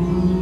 Ooh.